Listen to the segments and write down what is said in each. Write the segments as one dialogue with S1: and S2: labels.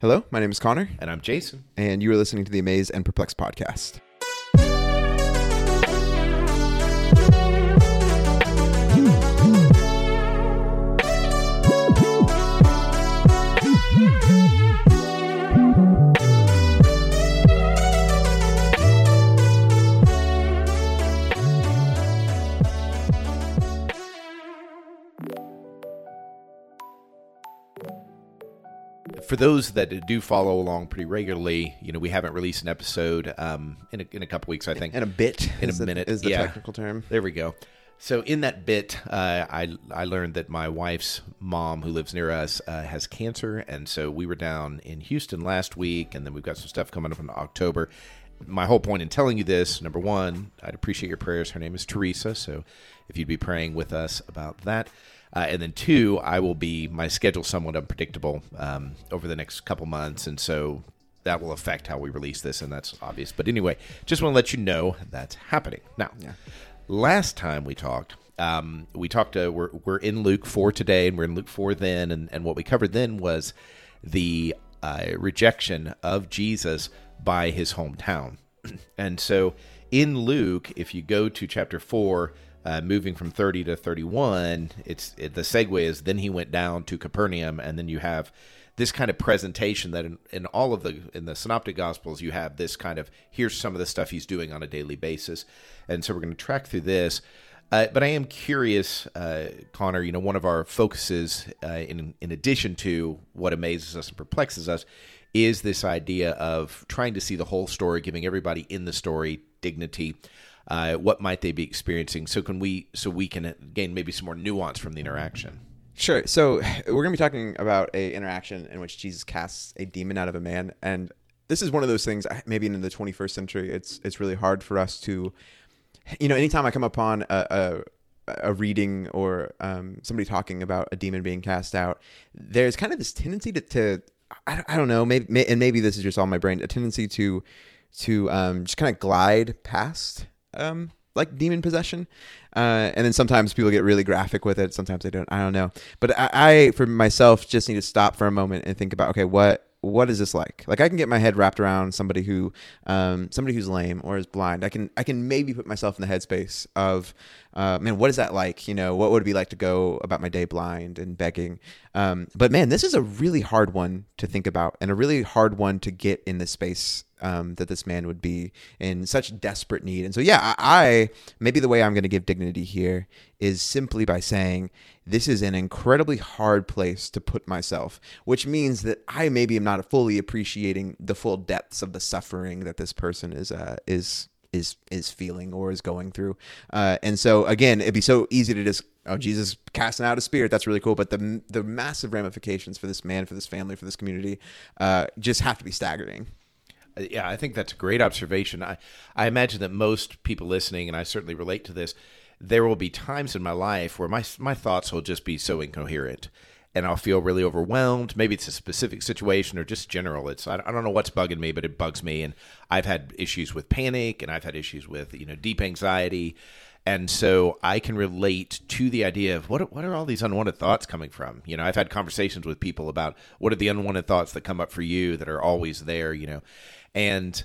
S1: Hello, my name is Connor,
S2: And I'm Jason.
S1: and you are listening to the Amazed and Perplexed podcast.
S2: For those that do follow along pretty regularly, you know, we haven't released an episode um, in, a, in a couple weeks, I think.
S1: In a bit,
S2: In a
S1: the-
S2: minute,
S1: is the
S2: yeah.
S1: technical term.
S2: There we go. So in that bit, uh, I I learned that my wife's mom, who lives near us, uh, has cancer, and so we were down in Houston last week, and then we've got some stuff coming up in October. My whole point in telling you this, number one, I'd appreciate your prayers. Her name is Teresa, so if you'd be praying with us about that. Uh, and then two, I will be my schedule somewhat unpredictable um, over the next couple months, and so that will affect how we release this, and that's obvious. But anyway, just want to let you know that's happening now. Last time we talked, um, we talked. Uh, we're we're in Luke four today, and we're in Luke four then, and and what we covered then was the uh, rejection of Jesus by his hometown, and so in Luke, if you go to chapter four. Uh, moving from 30 to 31 it's it, the segue is then he went down to capernaum and then you have this kind of presentation that in, in all of the in the synoptic gospels you have this kind of here's some of the stuff he's doing on a daily basis and so we're going to track through this uh, but I am curious, uh, Connor. You know, one of our focuses, uh, in in addition to what amazes us and perplexes us, is this idea of trying to see the whole story, giving everybody in the story dignity. Uh, what might they be experiencing? So can we? So we can gain maybe some more nuance from the interaction.
S1: Sure. So we're going to be talking about a interaction in which Jesus casts a demon out of a man, and this is one of those things. Maybe in the 21st century, it's it's really hard for us to, you know, anytime I come upon a. a a reading or um, somebody talking about a demon being cast out, there's kind of this tendency to, to I, I don't know, maybe, may, and maybe this is just all my brain, a tendency to to um, just kind of glide past um, like demon possession. Uh, and then sometimes people get really graphic with it. Sometimes they don't. I don't know. But I, I, for myself, just need to stop for a moment and think about, okay, what what is this like? Like I can get my head wrapped around somebody who, um, somebody who's lame or is blind. I can I can maybe put myself in the headspace of, uh, man, what is that like? You know, what would it be like to go about my day blind and begging? Um, but man, this is a really hard one to think about and a really hard one to get in the space um, that this man would be in such desperate need. And so, yeah, I, I maybe the way I'm going to give dignity here is simply by saying this is an incredibly hard place to put myself, which means that I maybe am not fully appreciating the full depths of the suffering that this person is uh, is is is feeling or is going through. Uh, and so again, it'd be so easy to just oh Jesus casting out a spirit that's really cool, but the the massive ramifications for this man, for this family, for this community, uh, just have to be staggering.
S2: Uh, Yeah, I think that's a great observation. I, I imagine that most people listening, and I certainly relate to this, there will be times in my life where my my thoughts will just be so incoherent, and I'll feel really overwhelmed. Maybe it's a specific situation or just general. It's I, don't know what's bugging me, but it bugs me, and I've had issues with panic, and I've had issues with you know deep anxiety. And so I can relate to the idea of what what are all these unwanted thoughts coming from? You know, I've had conversations with people about what are the unwanted thoughts that come up for you that are always there. You know, and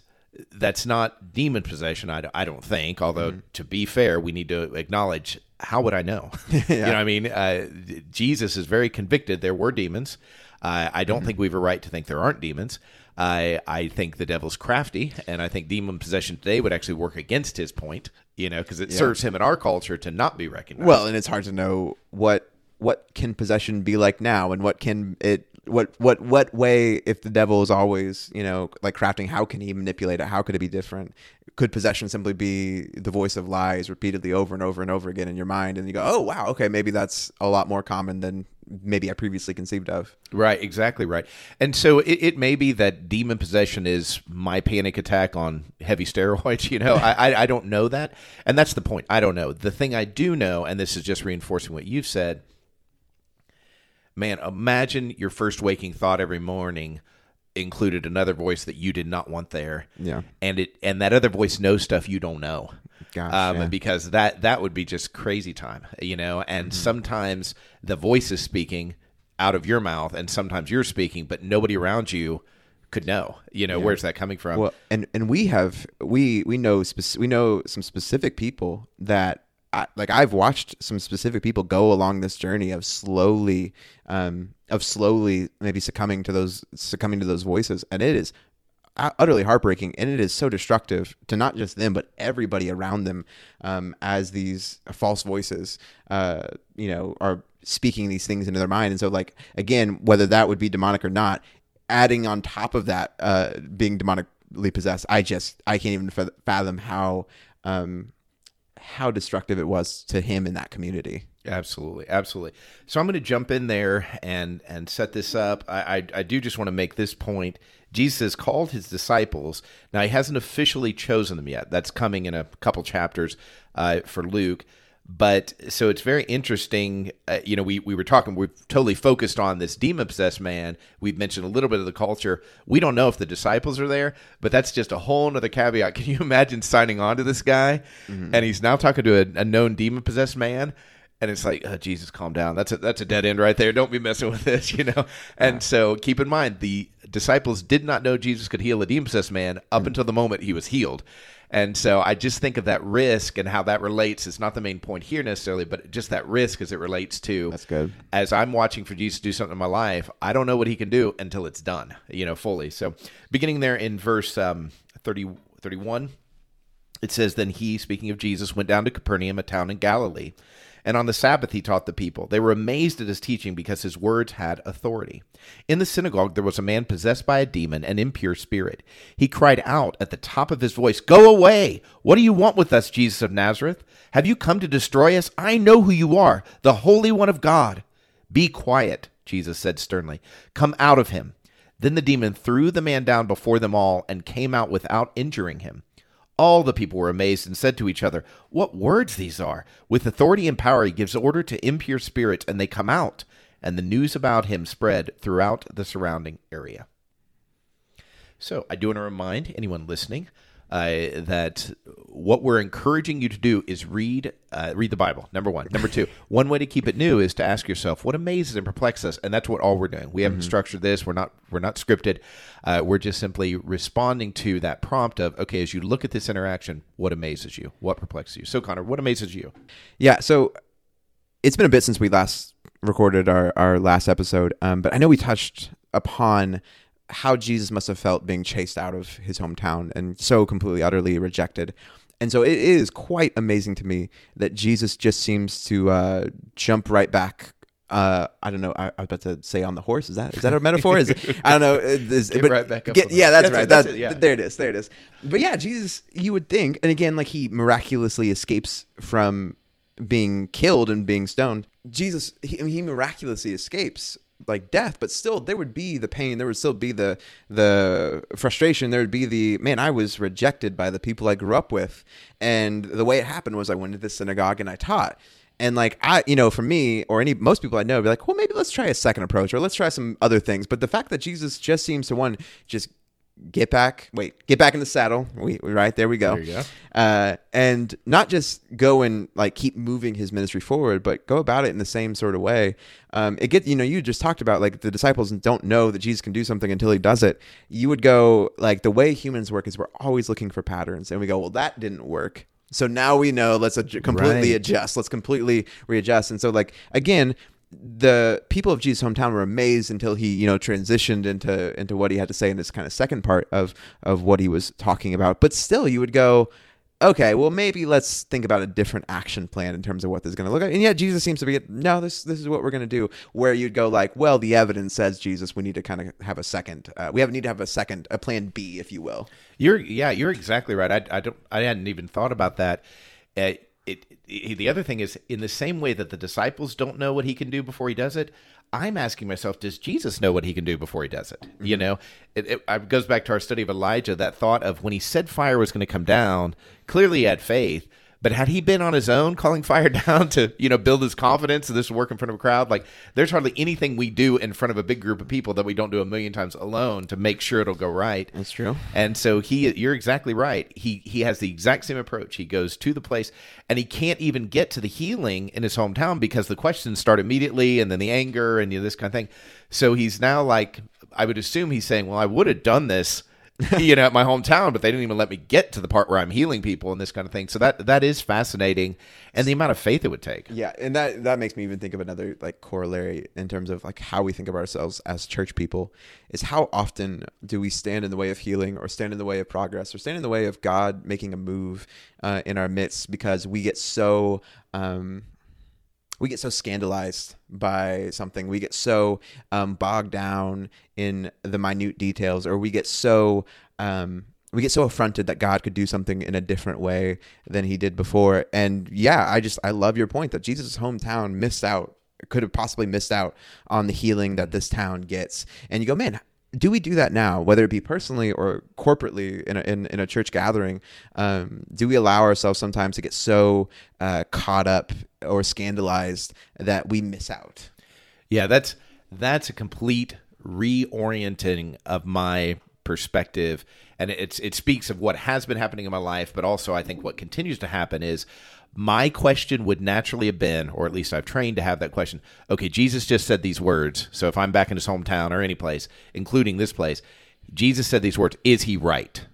S2: that's not demon possession. I, I don't think. Although mm-hmm. to be fair, we need to acknowledge how would I know? You know, what I mean, uh, Jesus is very convicted. There were demons. Uh, I don't think we have a right to think there aren't demons. I I think the devil's crafty, and I think demon possession today would actually work against his point. You know, because it serves him in our culture to not be recognized.
S1: Well, and it's hard to know what what can possession be like now, and what can it what what what way if the devil is always you know like crafting, how can he manipulate it? How could it be different? Could possession simply be the voice of lies repeatedly over and over and over again in your mind, and you go, oh wow, okay, maybe that's a lot more common than maybe I previously conceived of.
S2: Right, exactly right. And so it, it may be that demon possession is my panic attack on heavy steroids. You know, I, I I don't know that, and that's the point. I don't know. The thing I do know, and this is just reinforcing what you've said. Man, imagine your first waking thought every morning included another voice that you did not want there.
S1: Yeah.
S2: and it and that other voice knows stuff you don't know.
S1: Gosh,
S2: um,
S1: yeah.
S2: because that that would be just crazy time, you know. And sometimes the voice is speaking out of your mouth, and sometimes you're speaking, but nobody around you could know. You know, where's that coming from?
S1: Well, and and we have we we know spec- we know some specific people that I, like I've watched some specific people go along this journey of slowly um of slowly maybe succumbing to those succumbing to those voices. And it is utterly heartbreaking. And it is so destructive to not just them but everybody around them um, as these false voices uh, you know are speaking these things into their mind. And so like again whether that would be demonic or not adding on top of that uh, being demonically possessed i just i can't even fathom how um, how destructive it was to him in that community
S2: Absolutely, absolutely. So I'm going to jump in there and and set this up. I, I, I do just want to make this point. Jesus has called his disciples. Now he hasn't officially chosen them yet. That's coming in a couple chapters uh, for Luke. But so it's very interesting. Uh, you know, we, we were talking, we've totally focused on this demon possessed man. We've mentioned a little bit of the culture. We don't know if the disciples are there, but that's just a whole other caveat. Can you imagine signing on to this guy? Mm-hmm. And he's now talking to a, a known demon possessed man and it's like oh, jesus calm down that's a that's a dead end right there don't be messing with this you know and yeah. so keep in mind the disciples did not know jesus could heal a demon possessed man up mm-hmm. until the moment he was healed and so i just think of that risk and how that relates. It's not the main point here necessarily but just that risk as it relates to
S1: that's good.
S2: as i'm watching for jesus to do something in my life i don't know what he can do until it's done you know fully. So beginning there in verse um, 30 31 it says then he speaking of jesus went down to capernaum a town in galilee and on the Sabbath he taught the people. They were amazed at his teaching because his words had authority. In the synagogue there was a man possessed by a demon, an impure spirit. He cried out at the top of his voice, Go away! What do you want with us, Jesus of Nazareth? Have you come to destroy us? I know who you are, the Holy One of God. Be quiet, Jesus said sternly. Come out of him. Then the demon threw the man down before them all and came out without injuring him. All the people were amazed and said to each other, What words these are! With authority and power he gives order to impure spirits, and they come out. And the news about him spread throughout the surrounding area. So I do want to remind anyone listening uh, that what we're encouraging you to do is read uh, read the Bible. Number one. Number two. One way to keep it new is to ask yourself what amazes and perplexes us, and that's what all we're doing. We haven't mm-hmm. structured this. We're not we're not scripted. Uh, we're just simply responding to that prompt of okay, as you look at this interaction, what amazes you, what perplexes you. So Connor, what amazes you?
S1: Yeah. So it's been a bit since we last recorded our our last episode, um, but I know we touched upon how Jesus must have felt being chased out of his hometown and so completely, utterly rejected. And so it is quite amazing to me that Jesus just seems to uh, jump right back. Uh, I don't know. I, I, was about to say on the horse. Is that is that a metaphor? Is it, I don't know. Is,
S2: get but right back up.
S1: Get, yeah, that's, that's right. It, that's, that's it, yeah. There it is. There it is. But yeah, Jesus. You would think, and again, like he miraculously escapes from being killed and being stoned. Jesus, he, he miraculously escapes like death but still there would be the pain there would still be the the frustration there would be the man i was rejected by the people i grew up with. And the way it happened was i went to the synagogue and i taught. And like i you know for me or any most people i know be like well maybe let's try a second approach or let's try some other things. But the fact that jesus just seems to one just get back wait get back in the saddle. We, right there we go,
S2: there go.
S1: Uh, and not just go and like keep moving his ministry forward but go about it in the same sort of way. Um, it get you know you just talked about like the disciples don't know that jesus can do something until he does it. You would go like the way humans work is we're always looking for patterns and we go well that didn't work. So now we know let's ad- completely right. adjust. Let's completely readjust. And so like again the people of Jesus' hometown were amazed until he, you know, transitioned into into what he had to say in this kind of second part of of what he was talking about. But still, you would go, okay, well, maybe let's think about a different action plan in terms of what this is going to look like. And yet, Jesus seems to be, no, this this is what we're going to do. Where you'd go like, well, the evidence says Jesus, we need to kind of have a second. Uh, we have need to have a second, a plan B, if you will.
S2: You're yeah, you're exactly right. I I don't I hadn't even thought about that. Uh, it, it, the other thing is in the same way that the disciples don't know what he can do before he does it i'm asking myself does jesus know what he can do before he does it mm-hmm. you know it, it, it, goes back to our study of elijah that thought of when he said fire was going to come down clearly he had faith But had he been on his own calling fire down to, you know, build his confidence and this work in front of a crowd, like there's hardly anything we do in front of a big group of people that we don't do a million times alone to make sure it'll go right.
S1: That's true.
S2: And so he you're exactly right. He he has the exact same approach. He goes to the place and he can't even get to the healing in his hometown because the questions start immediately and then the anger and you know, this kind of thing. So he's now like I would assume he's saying, "Well, I would have done this you know, at my hometown, but they didn't even let me get to the part where I'm healing people and this kind of thing. So that that is fascinating, and the amount of faith it would take.
S1: Yeah, and that that makes me even think of another like corollary in terms of like how we think of ourselves as church people is how often do we stand in the way of healing or stand in the way of progress or stand in the way of God making a move uh, in our midst because we get so um, we get so scandalized by something. We get so um, bogged down in the minute details, or we get so um, we get so affronted that God could do something in a different way than He did before. And yeah, I just I love your point that Jesus' hometown missed out, could have possibly missed out on the healing that this town gets. And you go, man, do we do that now, whether it be personally or corporately in a, in, in a church gathering? Um, do we allow ourselves sometimes to get so uh, caught up or scandalized that we miss out?
S2: Yeah, that's that's a complete reorienting of my perspective, and it's it speaks of what has been happening in my life, but also I think what continues to happen is my question would naturally have been, or at least I've trained to have that question. Okay, Jesus just said these words. So if I'm back in his hometown or any place, including this place, Jesus said these words. Is he right?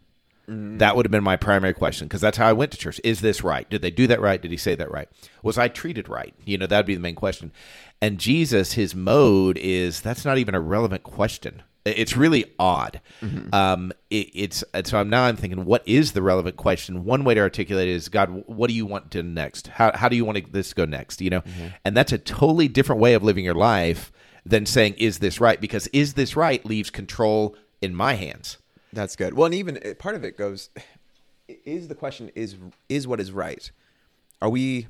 S2: Mm. That would have been my primary question because that's how I went to church. Is this right? Did they do that right? Did he say that right? Was I treated right? You know, that'd be the main question. And Jesus, his mode is that's not even a relevant question. It's really odd. Mm-hmm. Um, it, it's so I'm now I'm thinking, what is the relevant question? One way to articulate it is, God, what do you want to next? How how do you want this to go next? You know, mm-hmm. and that's a totally different way of living your life than saying, is this right? Because is this right leaves control in my hands.
S1: That's good. Well, and even eh, part of it goes, is the question is is what is right? Are we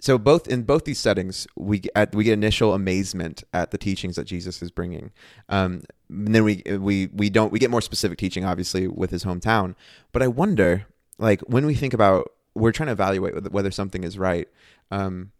S1: so both in both these settings we get we get initial amazement at the teachings that Jesus is bringing um, and then we we we don't we get more specific teaching obviously with his hometown but I wonder like when we think about we're trying to evaluate whether something is right um,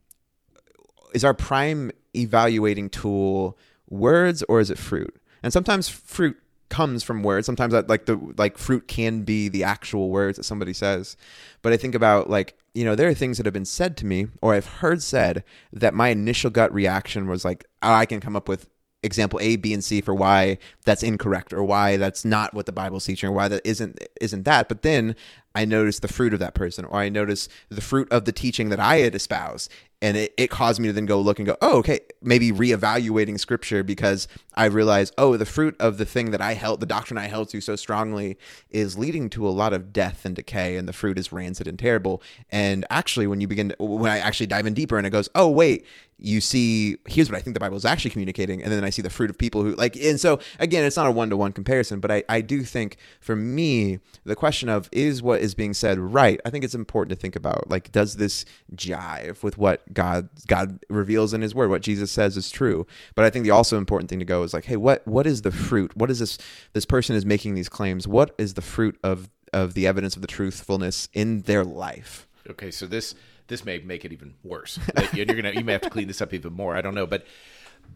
S1: is our prime evaluating tool words or is it fruit and sometimes fruit comes from words. Sometimes like the like fruit can be the actual words that somebody says. But I think about like, you know, there are things that have been said to me or I've heard said that my initial gut reaction was like, oh, I can come up with example A, B, and C for why that's incorrect or why that's not what the Bible's teaching or why that isn't isn't that. But then I notice the fruit of that person or I notice the fruit of the teaching that I had espoused and it, it caused me to then go look and go oh okay maybe reevaluating scripture because i realized oh the fruit of the thing that i held the doctrine i held to so strongly is leading to a lot of death and decay and the fruit is rancid and terrible. And actually when you begin to, when i actually dive in deeper and it goes oh wait you see here's what i think the bible is actually communicating and then i see the fruit of people who like and so again it's not a one-to-one comparison but i, I do think for me the question of is what is being said right i think it's important to think about like does this jive with what God God reveals in His Word. What Jesus says is true. But I think the also important thing to go is like, hey, what what is the fruit? What is this? This person is making these claims. What is the fruit of of the evidence of the truthfulness in their life?
S2: Okay, so this this may make it even worse. You're gonna you may have to clean this up even more. I don't know, but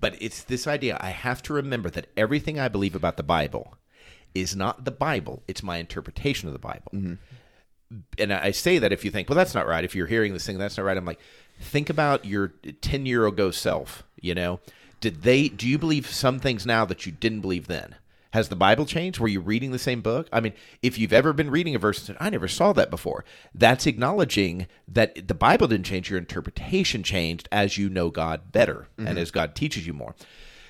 S2: but it's this idea. I have to remember that everything I believe about the Bible is not the Bible. It's my interpretation of the Bible. Mm-hmm and I say that if you think, well, that's not right. If you're hearing this thing, that's not right. I'm like, think about your 10 year ago self you know did they do you believe some things now that you didn't believe then has the bible changed were you reading the same book i mean if you've ever been reading a verse and said i never saw that before that's acknowledging that the bible didn't change your interpretation changed as you know god better mm-hmm. and as god teaches you more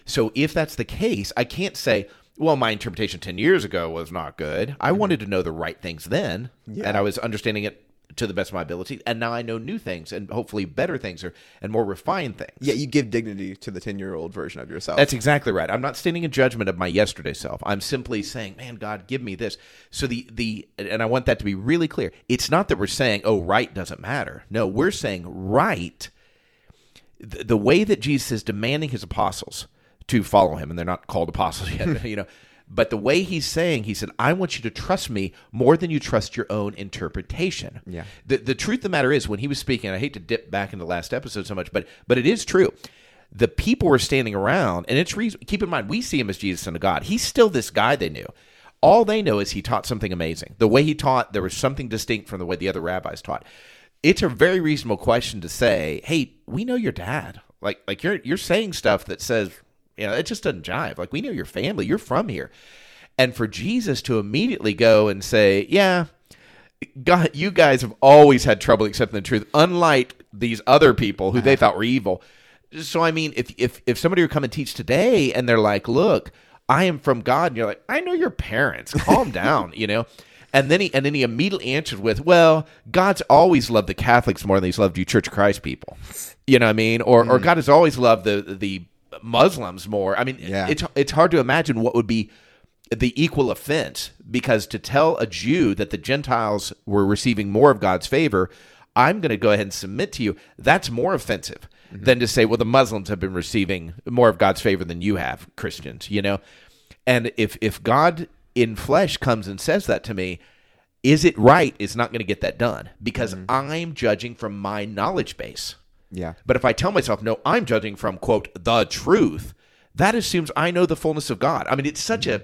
S2: so if that's the case i can't say well, my interpretation 10 years ago was not good. I mm-hmm. wanted to know the right things then, yeah. and I was understanding it to the best of my ability and now i know new things and hopefully better things or and more refined things.
S1: Yeah you give dignity to the 10 year old version of yourself.
S2: That's exactly right. I'm not standing in judgment of my yesterday self. I'm simply saying man god give me this. So the the and i want that to be really clear. It's not that we're saying oh right doesn't matter. No we're saying right the, the way that jesus is demanding his apostles to follow him and they're not called apostles yet you know But the way he's saying, he said, I want you to trust me more than you trust your own interpretation.
S1: Yeah.
S2: The, the truth of the matter is, when he was speaking, I hate to dip back into the last episode so much, but but it is true. The people were standing around, and it's reason, keep in mind, we see him as Jesus, Son of God. He's still this guy they knew. All they know is he taught something amazing. The way he taught, there was something distinct from the way the other rabbis taught. It's a very reasonable question to say, "Hey, we know your dad. Like, like you're you're saying stuff that says, you know, it just doesn't jive. Like, we know your family. You're from here." And for Jesus to immediately go and say, "Yeah, God, you guys have always had trouble accepting the truth, unlike these other people who they uh-huh. thought were evil." So, I mean, if if if somebody would come and teach today, and they're like, "Look, I am from God," and you're like, "I know your parents. Calm down," you know. And then he and then he immediately answered with, "Well, God's always loved the Catholics more than He's loved you Church of Christ people." You know what I mean? Or or mm. God has always loved the the Muslims more. I mean,
S1: Yeah.
S2: it's it's hard to imagine what would be the equal offense because to tell a Jew that the Gentiles were receiving more of God's favor, I'm going to go ahead and submit to you. That's more offensive mm-hmm. than to say, well, the Muslims have been receiving more of God's favor than you have, Christians. You know, and if if God in flesh comes and says that to me, is it right? It's not going to get that done because mm-hmm. I'm judging from my knowledge base.
S1: Yeah.
S2: But if I tell myself, no, I'm judging from, quote, the truth, that assumes I know the fullness of God. I mean, it's such a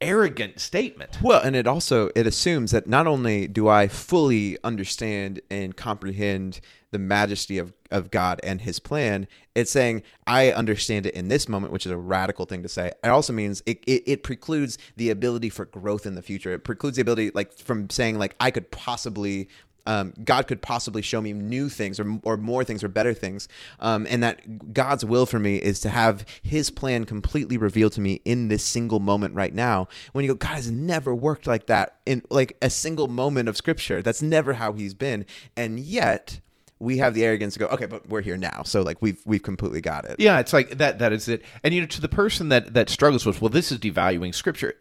S2: arrogant statement.
S1: Well, and it also it assumes that not only do I fully understand and comprehend the majesty of, of God and his plan, it's saying I understand it in this moment, which is a radical thing to say. It also means it, it, it precludes the ability for growth in the future. It precludes the ability like from saying like I could possibly um, God could possibly show me new things or, or more things or better things. Um, and that God's will for me is to have his plan completely revealed to me in this single moment right now. When you go, God has never worked like that in like a single moment of scripture. That's never how he's been. And yet we have the arrogance to go, okay, but we're here now. So like we've, we've completely got it.
S2: Yeah, it's like that. That is it. And you know, to the person that that struggles with, well, this is devaluing Scripture.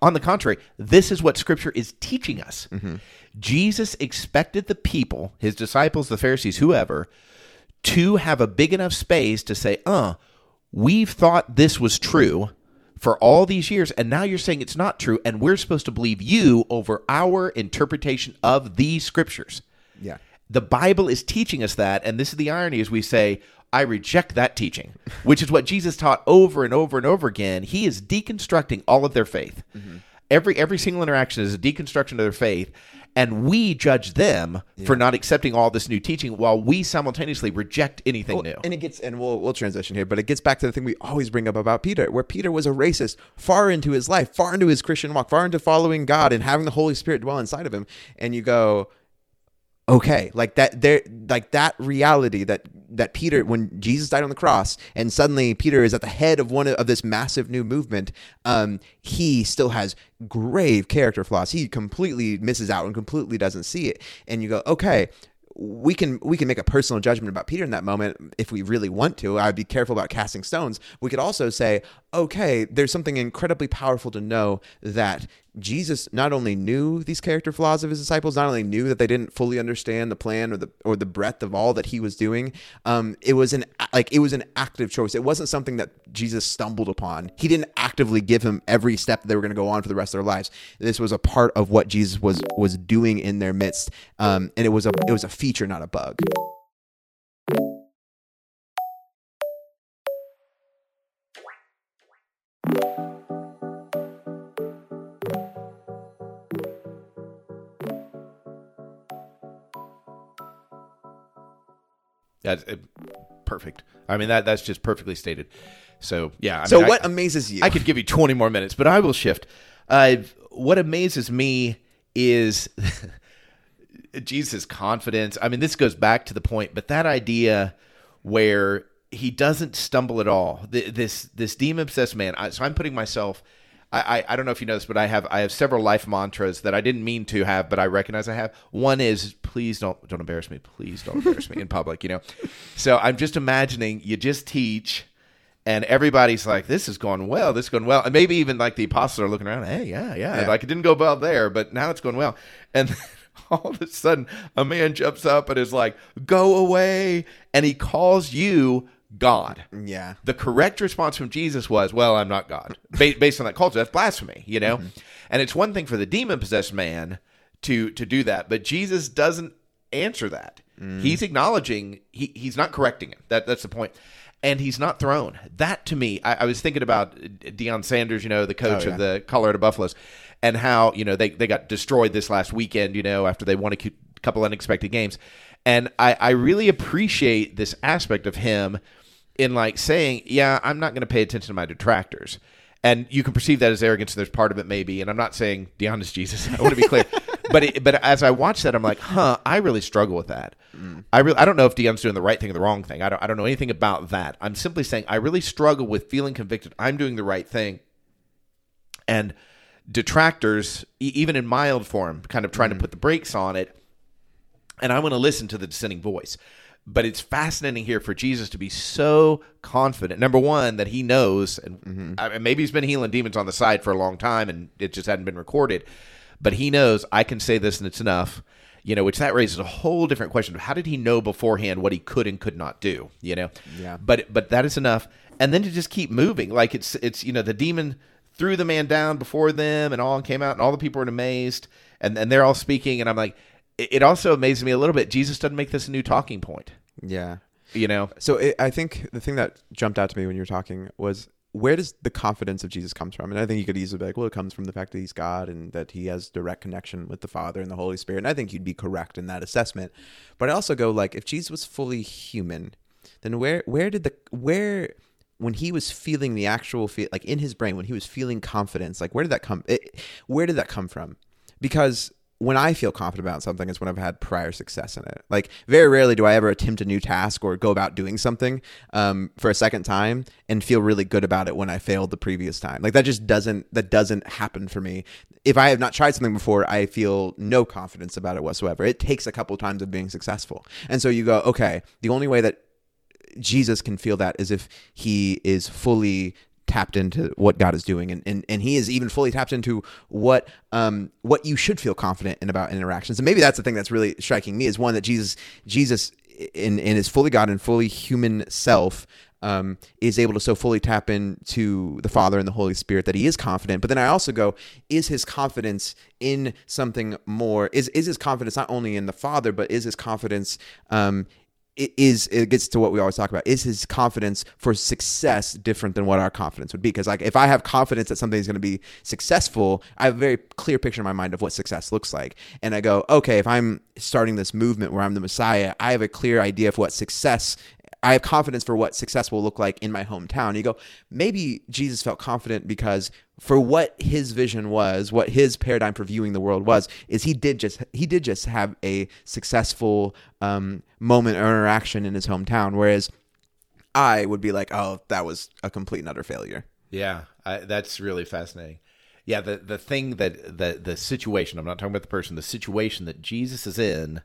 S2: On the contrary, this is what Scripture is teaching us. Jesus expected the people, his disciples, the Pharisees, whoever, to have a big enough space to say, "Uh, we've thought this was true." For all these years, and now you're saying it's not true, and we're supposed to believe you over our interpretation of these scriptures.
S1: Yeah.
S2: The Bible is teaching us that, and this is the irony as we say, I reject that teaching, which is what Jesus taught over and over and over again. He is deconstructing all of their faith. Mm-hmm. Every every single interaction is a deconstruction of their faith, and we judge them for not accepting all this new teaching while we simultaneously reject anything new.
S1: And it gets, and we'll we'll transition here, but it gets back to the thing we always bring up about Peter, where Peter was a racist far into his life, far into his Christian walk, far into following God and having the Holy Spirit dwell inside of him. And you go, okay, like that, there, like that reality that that Peter, when Jesus died on the cross, and suddenly Peter is at the head of one of, this massive new movement, um, he still has grave character flaws. He completely misses out and completely doesn't see it. And you go, okay, we can we can make a personal judgment about Peter in that moment if we really want to. I'd be careful about casting stones. We could also say, okay, there's something incredibly powerful to know that Jesus not only knew these character flaws of his disciples, not only knew that they didn't fully understand the plan or the or the breadth of all that he was doing. Um, it was an like it was an active choice. It wasn't something that Jesus stumbled upon. He didn't actively give him every step they were going to go on for the rest of their lives. This was a part of what Jesus was was doing in their midst, um, and it was a it was a feature, not a bug.
S2: That's uh, perfect. I mean that that's just perfectly stated. So yeah. I
S1: So
S2: mean, I-
S1: what amazes you?
S2: I could give you 20 more minutes, but I will shift. Uh, what amazes me is Jesus' confidence. I mean, this goes back to the point, but that idea where he doesn't stumble at all. This this demon obsessed man. I, so I'm putting myself. I, I, I don't know if you know this, but I have I have several life mantras that I didn't mean to have, but I recognize I have. One is please don't don't embarrass me. Please don't embarrass me in public. You know. So I'm just imagining you just teach and everybody's like, "This is going well. This is going well." And maybe even like the apostles are looking around, "Hey, yeah, yeah,
S1: Yeah.
S2: like it didn't go well there, but now it's going well." And then all of a sudden, a man jumps up and is like, "Go away!" And he calls you God.
S1: Yeah.
S2: The correct response from Jesus was, "Well, I'm not God." Ba- based on that culture, that's blasphemy, you know. Mm-hmm. And it's one thing for the demon possessed man to to do that, but Jesus doesn't answer that. Mm. He's acknowledging he he's not correcting him. That that's the point. And he's not thrown. That to me, I, I was thinking about Deion Sanders, you know, the coach
S1: Oh, yeah.
S2: of the Colorado Buffaloes, and how you know they they got destroyed this last weekend. You know, after they won a couple unexpected games, and I I really appreciate this aspect of him in like saying, yeah, I'm not going to pay attention to my detractors. And you can perceive that as arrogance. And there's part of it, maybe. And I'm not saying Deion is Jesus. I want to be clear. but it, but as I watch that, I'm like, huh, I really struggle with that. Mm. I really, I don't know if Deion's doing the right thing or the wrong thing. I don't, I don't know anything about that. I'm simply saying I really struggle with feeling convicted. I'm doing the right thing. And detractors, e- even in mild form, kind of trying to mm. put the brakes on it and I want to listen to the dissenting voice. But it's fascinating here for Jesus to be so confident. Number one, that he knows, and mm-hmm. I mean, maybe he's been healing demons on the side for a long time, and it just hadn't been recorded. But he knows I can say this, and it's enough. You know, which that raises a whole different question of how did he know beforehand what he could and could not do? You know,
S1: Yeah.
S2: But but that is enough, and then to just keep moving, like it's it's you know the demon threw the man down before them, and all came out, and all the people were amazed, and and they're all speaking, and I'm like, it also amazes me a little bit. Jesus doesn't make this a new talking point.
S1: Yeah.
S2: You know,
S1: So it, I think the thing that jumped out to me when you were talking was where does the confidence of Jesus comes from? And I think you could easily be like, well, it comes from the fact that he's God and that he has direct connection with the Father and the Holy Spirit. And I think you'd be correct in that assessment. But I also go like, if Jesus was fully human, then where where did the where when he was feeling the actual feel like in his brain when he was feeling confidence, like where did that come? It, where did that come from? Because when I feel confident about something is when I've had prior success in it. Like very rarely do I ever attempt a new task or go about doing something um, for a second time and feel really good about it when I failed the previous time. Like that just doesn't that doesn't happen for me. If I have not tried something before, I feel no confidence about it whatsoever. It takes a couple times of being successful, and so you go, okay, the only way that Jesus can feel that is if he is fully tapped into what God is doing and, and, and he is even fully tapped into what um what you should feel confident in about interactions. And maybe that's the thing that's really striking me is one that Jesus Jesus in in his fully God and fully human self um, is able to so fully tap into the Father and the Holy Spirit that he is confident. But then I also go, is his confidence in something more? Is is his confidence not only in the Father, but is his confidence um, it is it gets to what we always talk about. Is his confidence for success different than what our confidence would be? Because like if i have confidence that something is going to be successful i have a very clear picture in my mind of what success looks like. And i go okay if i'm starting this movement where i'm the messiah i have a clear idea of what success I have confidence for what success will look like in my hometown. You go, maybe Jesus felt confident because for what his vision was, what his paradigm for viewing the world was, is he did just he did just have a successful um, moment or interaction in his hometown, whereas I would be like, oh, that was a complete and utter failure.
S2: Yeah, I, that's really fascinating. Yeah, the the thing that the the situation I'm not talking about the person, the situation that Jesus is in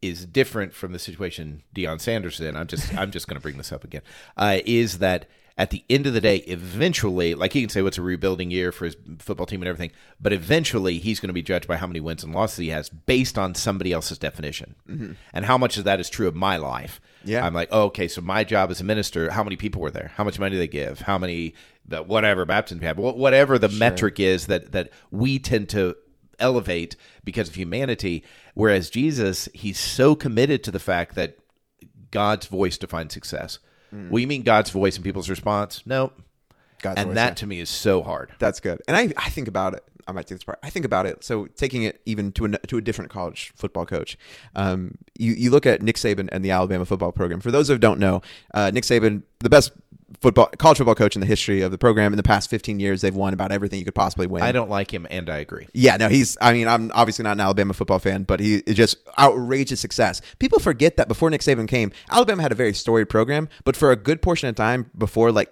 S2: is different from the situation Deion Sanders is in. I'm just I'm just going to bring this up again. Uh, is that at the end of the day, eventually, like he can say, what's a rebuilding year for his football team and everything, but eventually he's going to be judged by how many wins and losses he has based on somebody else's definition, mm-hmm. and how much of that is true of my life.
S1: Yeah.
S2: I'm like, oh, okay, so my job as a minister, how many people were there? How much money did they give? How many, the, whatever baptism have, whatever the metric is that that we tend to elevate because of humanity. Whereas Jesus, he's so committed to the fact that God's voice defines success. Well, you mean God's voice and people's response? No.
S1: God's
S2: and
S1: voice,
S2: that
S1: yeah.
S2: to me is so hard.
S1: That's good. And I, I think about it. I might take this part. I think about it. So taking it even to a, to a different college football coach, um, you, you look at Nick Saban and the Alabama football program. For those who don't know, uh, Nick Saban, the best football college football coach in the history of the program. In the past 15 years, they've won about everything you could possibly win.
S2: I don't like him, and I agree.
S1: Yeah, no, he's. I mean, I'm obviously not an Alabama football fan, but he is just outrageous success. People forget that before Nick Saban came, Alabama had a very storied program, but for a good portion of time before like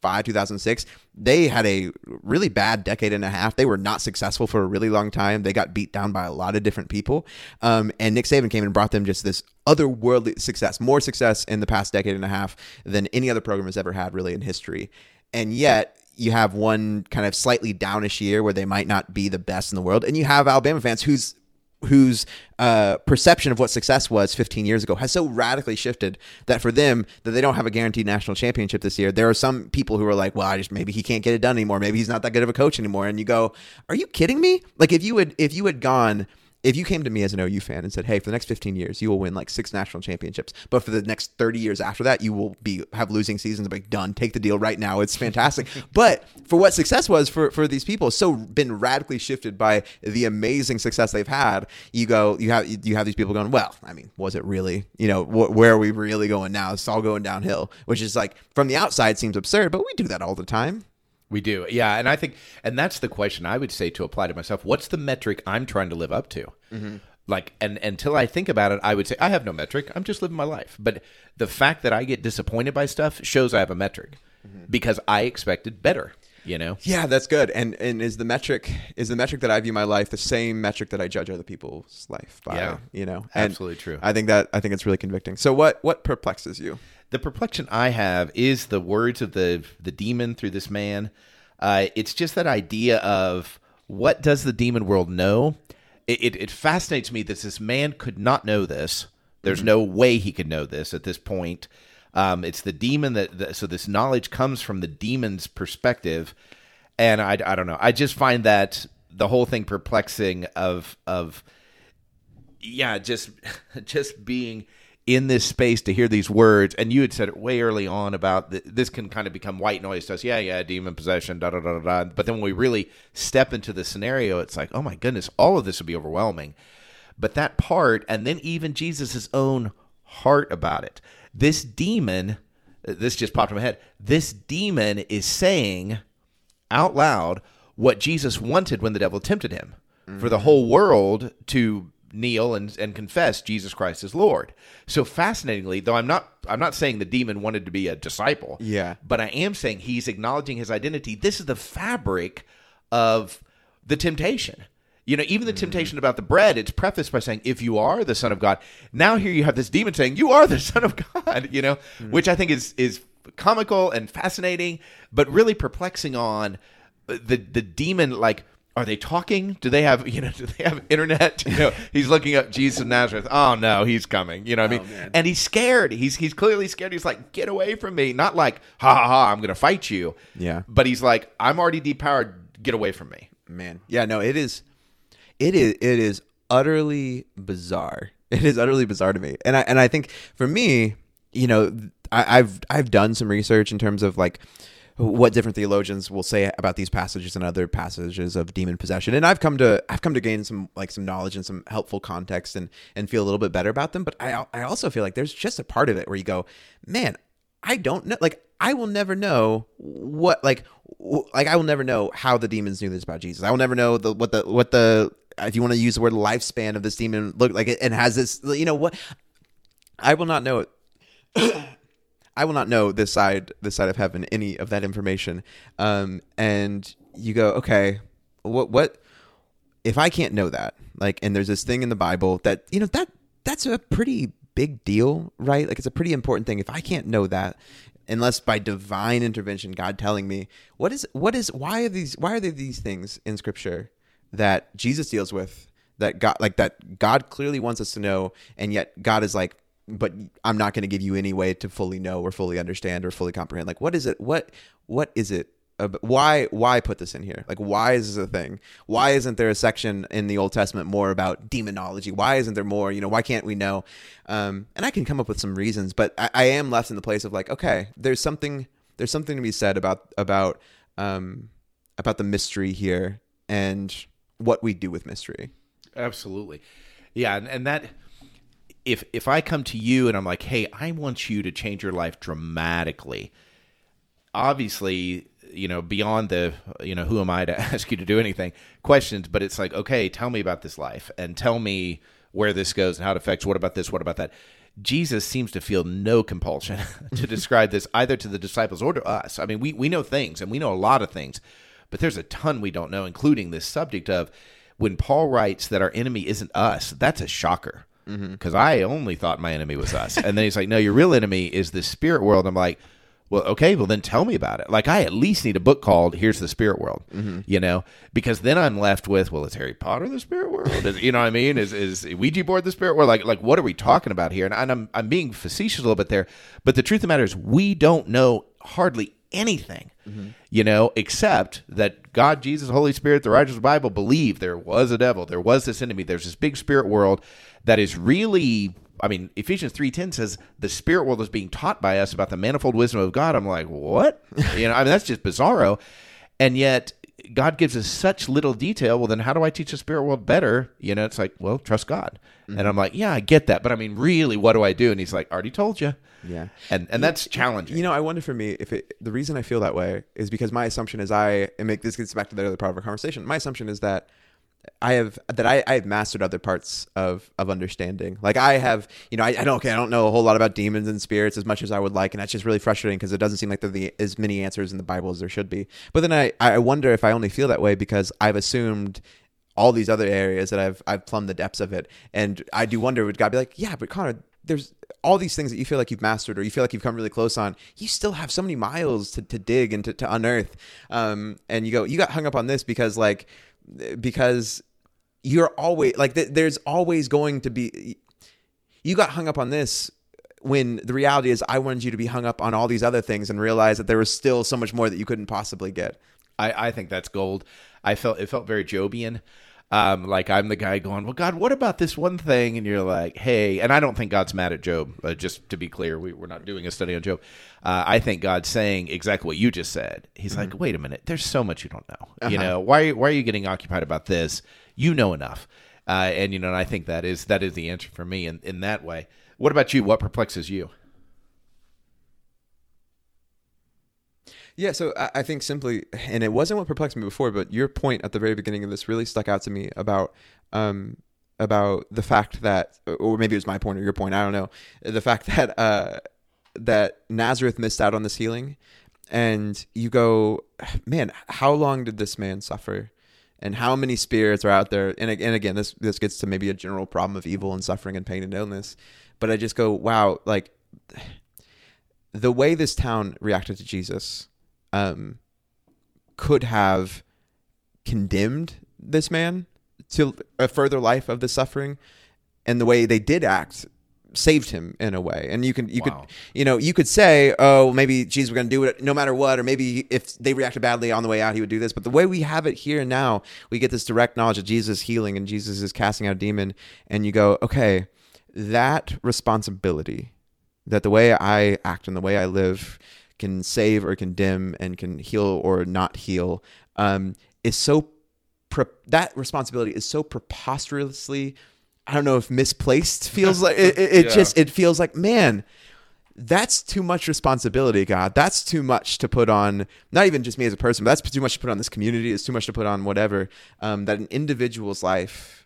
S1: 2005, 2006, they had a really bad decade and a half. They were not successful for a really long time. They got beat down by a lot of different people, um, and Nick Saban came and brought them just this otherworldly success, more success in the past decade and a half than any other program has ever had, really in history. And yet, you have one kind of slightly downish year where they might not be the best in the world, and you have Alabama fans whose whose uh, perception of what success was 15 years ago has so radically shifted that for them that they don't have a guaranteed national championship this year. There are some people who are like, "Well, I just maybe he can't get it done anymore. Maybe he's not that good of a coach anymore." And you go, "Are you kidding me? Like if you had if you had gone if you came to me as an OU fan and said, "Hey, for the next 15 years, you will win like six national championships, but for the next 30 years after that, you will be have losing seasons," I'm like, "Done. Take the deal right now. It's fantastic." but for what success was for for these people, so been radically shifted by the amazing success they've had. You go, you have you have these people going, "Well, I mean, was it really? You know, wh- where are we really going now? It's all going downhill." Which is like from the outside seems absurd, but we do that all the time.
S2: We do. Yeah. And I think, and that's the question I would say to apply to myself. What's the metric I'm trying to live up to? Mm-hmm. Like, and until I think about it, I would say I have no metric. I'm just living my life. But the fact that I get disappointed by stuff shows I have a metric mm-hmm. because I expected better. You know?
S1: Yeah, that's good. And and is the metric is the metric that I view my life the same metric that I judge other people's life by? Yeah, you know,
S2: and absolutely true.
S1: I think that I think it's really convicting. So what what perplexes you?
S2: The perplexion I have is the words of the the demon through this man. Uh, it's just that idea of what does the demon world know? It, it, it fascinates me that this man could not know this. There's mm-hmm. no way he could know this at this point. Um, it's the demon that, that, so this knowledge comes from the demon's perspective, and I, I don't know. I just find that the whole thing perplexing of of yeah, just just being in this space to hear these words. And you had said it way early on about this can kind of become white noise to us. Yeah, yeah, demon possession, da da da da. But then when we really step into the scenario, it's like, oh my goodness, all of this would be overwhelming. But that part, and then even Jesus' own heart about it. This demon, this just popped in my head. This demon is saying out loud what Jesus wanted when the devil tempted him mm-hmm. for the mm-hmm. whole world to kneel and, and confess Jesus Christ is Lord. So fascinatingly, though I'm not I'm not saying the demon wanted to be a disciple.
S1: Yeah.
S2: But I am saying he's acknowledging his identity. This is the fabric of the temptation. You know, even the mm-hmm. temptation about the bread, it's prefaced by saying, if you are the Son of God. Now here you have this demon saying, You are the Son of God, you know, mm-hmm. which I think is is comical and fascinating, but really perplexing on the the demon like are they talking? Do they have you know? Do they have internet? You know, he's looking up Jesus of Nazareth. Oh no, he's coming. You know what I oh, mean? Man. And he's scared. He's he's clearly scared. He's like, get away from me. Not like, ha ha ha, I'm going to fight you.
S1: Yeah.
S2: But he's like, I'm already depowered. Get away from me.
S1: Man. Yeah. No. It is. It is. It is utterly bizarre. It is utterly bizarre to me. And I and I think for me, you know, I, I've I've done some research in terms of like what different theologians will say about these passages and other passages of demon possession. And i've come to i've come to gain some like some knowledge and some helpful context and and feel a little bit better about them. But i i also feel like there's just a part of it where you go man i don't know like i will never know what like like i will never know how the demons knew this about jesus. I will never know the what the what the if you want to use the word lifespan of this demon look like it and has this you know what? I will not know it I will not know this side this side of heaven any of that information. Um, and you go, okay, what what if I can't know that? Like, and there's this thing in the Bible that you know that that's a pretty big deal, right? Like, it's a pretty important thing. If I can't know that, unless by divine intervention, God telling me what is what is why are these why are there these things in Scripture that Jesus deals with that God like that God clearly wants us to know, and yet God is like but I'm not going to give you any way to fully know or fully understand or fully comprehend. Like, what is it? What what is it? Why why put this in here? Like, why is this a thing? Why isn't there a section in the Old Testament more about demonology? Why isn't there more? You know, why can't we know? Um, and I can come up with some reasons, but I, I am left in the place of like, okay, there's something there's something to be said about about um, about the mystery here and what we do with mystery.
S2: Absolutely, yeah, and, and that if if I come to you and I'm like, "Hey, I want you to change your life dramatically." Obviously, you know, beyond the, you know, who am I to ask you to do anything questions, but it's like, "Okay, tell me about this life and tell me where this goes and how it affects what about this, what about that?" Jesus seems to feel no compulsion to describe this either to the disciples or to us. I mean, we we know things and we know a lot of things, but there's a ton we don't know, including this subject of when Paul writes that our enemy isn't us, that's a shocker because mm-hmm. I only thought my enemy was us. and then he's like, no, your real enemy is the spirit world. I'm like, Well, okay, well then tell me about it. Like I at least need a book called "Here's the Spirit World," you know, because then I'm left with, well, is Harry Potter the Spirit World? Is, you know what I mean? Is is Ouija board the Spirit World? Like like what are we talking about here? And, and I'm I'm being facetious a little bit there, but the truth of the matter is we don't know hardly anything, you know, except that God, Jesus, Holy Spirit, the righteous Bible believe there was a devil, there was this enemy, there's this big spirit world that is really. I mean, Ephesians three ten says the spirit world is being taught by us about the manifold wisdom of God. I'm like, what? you know, I mean, that's just bizarro. And yet, God gives us such little detail. Well, then how do I teach the spirit world better? You know, it's like, well, trust God. And mm-hmm. I'm like, yeah, I get that, but I mean, really, what do I do? And He's like, already told you.
S1: Yeah.
S2: And and that's challenging.
S1: You know, I wonder for me if it, the reason I feel that way is because my assumption is I and make this gets back to the other part of our conversation. My assumption is that I have that I, I have mastered other parts of of understanding. Like I have, you know, I, I don't okay, I don't know a whole lot about demons and spirits as much as I would like, and that's just really frustrating because it doesn't seem like there are the, as many answers in the Bible as there should be. But then I I wonder if I only feel that way because I've assumed all these other areas that I've I've plumbed the depths of it, and I do wonder would God be like, yeah, but Connor, there's all these things that you feel like you've mastered or you feel like you've come really close on you still have so many miles to, to dig and to, to unearth um, and you go you got hung up on this because like because you're always like th- there's always going to be you got hung up on this when the reality is i wanted you to be hung up on all these other things and realize that there was still so much more that you couldn't possibly get
S2: I, I think that's gold. I felt it felt very Jobian. Um, like I'm the guy going, well, God, what about this one thing? And you're like, hey, and I don't think God's mad at Job. Uh, just to be clear, we, we're not doing a study on Job. Uh, I think God's saying exactly what you just said. He's like, wait a minute, there's so much you don't know. You know, why why are you getting occupied about this? You know enough. Uh, and you know, and I think that is that is the answer for me in, in that way. What about you? What perplexes you?
S1: Yeah, so I, I think simply, and it wasn't what perplexed me before, but your point at the very beginning of this really stuck out to me about um, about the fact that, or maybe it was my point or your point, I don't know, the fact that uh, that Nazareth missed out on this healing, and you go, man, how long did this man suffer? And how many spirits are out there? And, and again, this this gets to maybe a general problem of evil and suffering and pain and illness. But I just go, wow, like the way this town reacted to Jesus um, could have condemned this man to a further life of the suffering, and the way they did act saved him in a way. And you can you
S2: Wow.
S1: could you know you could say, oh, maybe Jesus was going to do it no matter what, or maybe if they reacted badly on the way out, he would do this. But the way we have it here and now, we get this direct knowledge of Jesus healing and Jesus is casting out a demon, and you go, okay, that responsibility that the way I act and the way I live can save or condemn and can heal or not heal um, is so pre- that responsibility is so preposterously I don't know if misplaced feels like it, it, it
S2: Yeah.
S1: just it feels like man that's too much responsibility god that's too much to put on not even just me as a person but that's too much to put on this community it's too much to put on whatever um, that an individual's life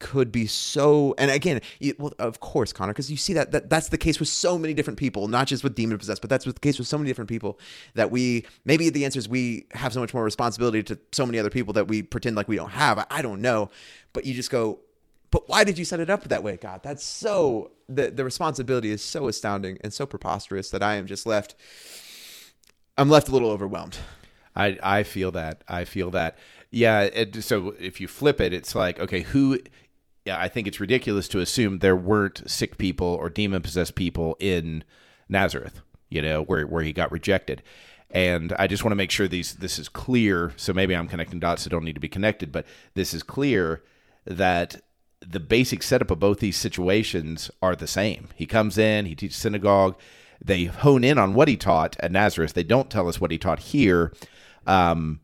S1: could be so and again well of course connor because you see that, that that's the case with so many different people not just with demon possessed but that's the case with so many different people that we maybe the answer is we have so much more responsibility to so many other people that we pretend like we don't have i, I don't know but you just go but why did you set it up that way god that's so the, the responsibility is so astounding and so preposterous that i am just left i'm left a little overwhelmed
S2: I I feel that. I feel that. Yeah. It, so if you flip it, it's like okay, who? Yeah, I think it's ridiculous to assume there weren't sick people or demon possessed people in Nazareth. You know, where where he got rejected. And I just want to make sure these this is clear. So maybe I'm connecting dots that don't need to be connected, but this is clear that the basic setup of both these situations are the same. He comes in, he teaches synagogue. They hone in on what he taught at Nazareth. They don't tell us what he taught here. Um,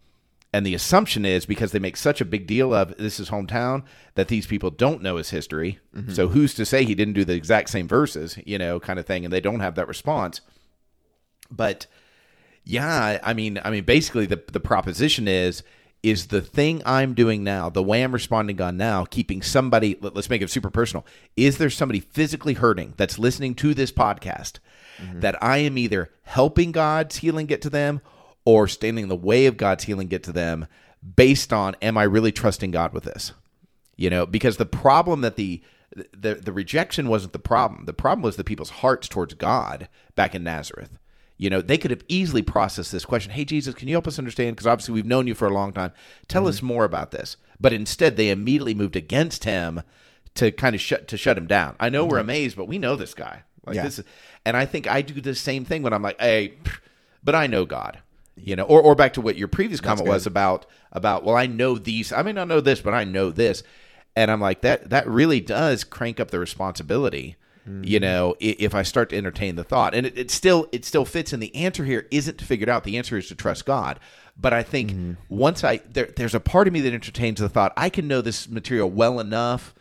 S2: and the assumption is because they make such a big deal of this is hometown that these people don't know his history. Mm-hmm. So who's to say he didn't do the exact same verses, you know, kind of thing, and they don't have that response. But yeah, I mean, I mean, basically the the proposition is is the thing I'm doing now, the way I'm responding on now, keeping somebody. Let, us make it super personal. Is there somebody physically hurting that's listening to this podcast mm-hmm. that I am either helping God's healing get to them or standing in the way of God's healing get to them, based on am I really trusting God with this? You know, because the problem that the the the rejection wasn't the problem. The problem was the people's hearts towards God back in Nazareth. You know, they could have easily processed this question. Hey, Jesus, can you help us understand? Because obviously we've known you for a long time. Tell
S1: Mm-hmm.
S2: us more about this. But instead, they immediately moved against him to kind of shut to shut him down. I know we're amazed, but we know this guy. Like
S1: Mm-hmm. Yeah.
S2: this, is, and I think I do the same thing when I'm like, hey, but I know God. You know, or or back to what your previous comment
S1: good.
S2: was about about. Well, I know these. I may not know this, but I know this. And I'm like that. That really does crank up the responsibility. You mm. know, i- if I start to entertain the thought, and it, it still it still fits in. The answer here isn't figured out. The answer is to trust God. But I think mm-hmm. once I there, there's a part of me that entertains the thought I can know this material well enough.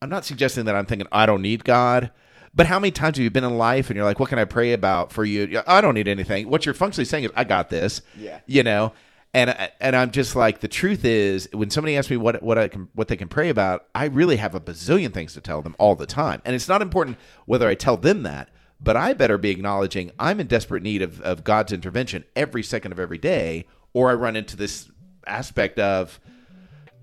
S2: I'm not suggesting that I'm thinking I don't need God. But how many times have you been in life and you're like, what can I pray about for you? I don't need anything. What you're functionally saying is, I got this.
S1: Yeah.
S2: You know, and and I'm just like, the truth is, when somebody asks me what what I can what they can pray about, I really have a bazillion things to tell them all the time, and it's not important whether I tell them that. But I better be acknowledging I'm in desperate need of, of God's intervention every second of every day, or I run into this aspect of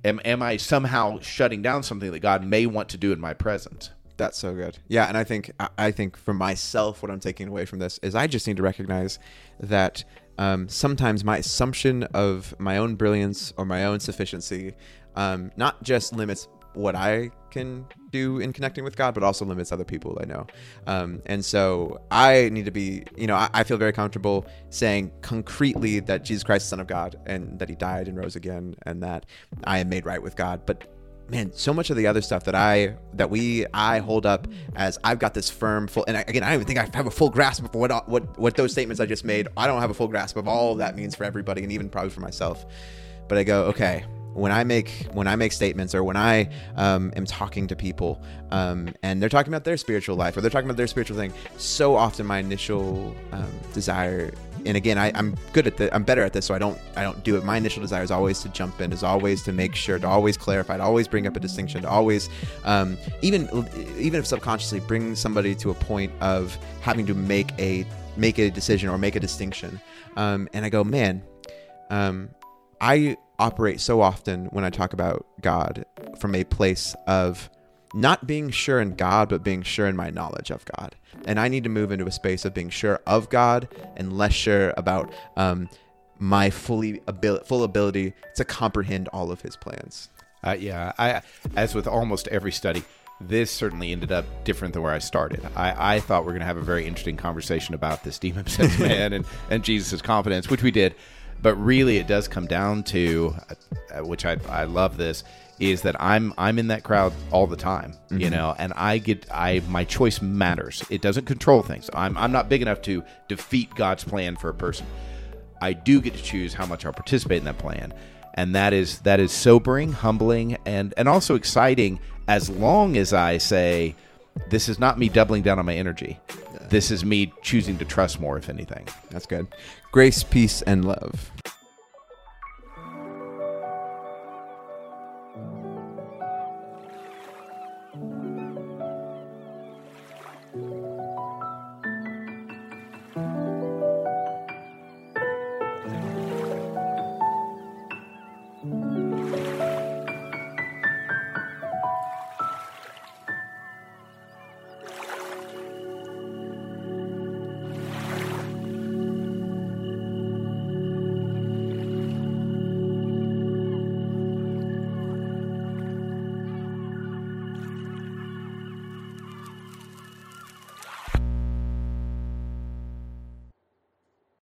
S2: am, am I somehow shutting down something that God may want to do in my presence?
S1: That's so good. Yeah, and I think I- think for myself, what I'm taking away from this is I just need to recognize that um, sometimes my assumption of my own brilliance or my own sufficiency um, not just limits what I can do in connecting with God, but also limits other people I know. Um, and so I need to be, you know, I, I feel very comfortable saying concretely that Jesus Christ Son of God and that He died and rose again and that I am made right with God. But man so much of the other stuff that i that we i hold up as i've got this firm full and I, again i don't even think i have a full grasp of what what what those statements i just made. I don't have a full grasp of all that means for everybody and even probably for myself. But i go okay when i make when i make statements or when i um, am talking to people um, and they're talking about their spiritual life or they're talking about their spiritual thing so often my initial um, desire and again I, i'm good at the i'm better at this so i don't i don't do it. My initial desire is always to jump in is always to make sure to always clarify to always bring up a distinction to always um, even even if subconsciously bring somebody to a point of having to make a make a decision or make a distinction. Um, and i go man um, i operate so often when i talk about god from a place of not being sure in God, but being sure in my knowledge of God. And I need to move into a space of being sure of God and less sure about um, my fully abil- full ability to comprehend all of His plans.
S2: Uh, yeah, I as with almost every study, this certainly ended up different than where I started. I, I thought we are going to have a very interesting conversation about this demon possessed man and and Jesus' confidence, which we did. But really, it does come down to, Uh, which I I love this, is that I'm I'm in that crowd all the time, you mm-hmm. know, and I get I my choice matters. It doesn't control things. I'm I'm not big enough to defeat God's plan for a person. I do get to choose how much I'll participate in that plan. And that is that is sobering, humbling, and and also exciting as long as I say this is not me doubling down on my energy. This is me choosing to trust more, if anything.
S1: That's good. Grace, peace, and love.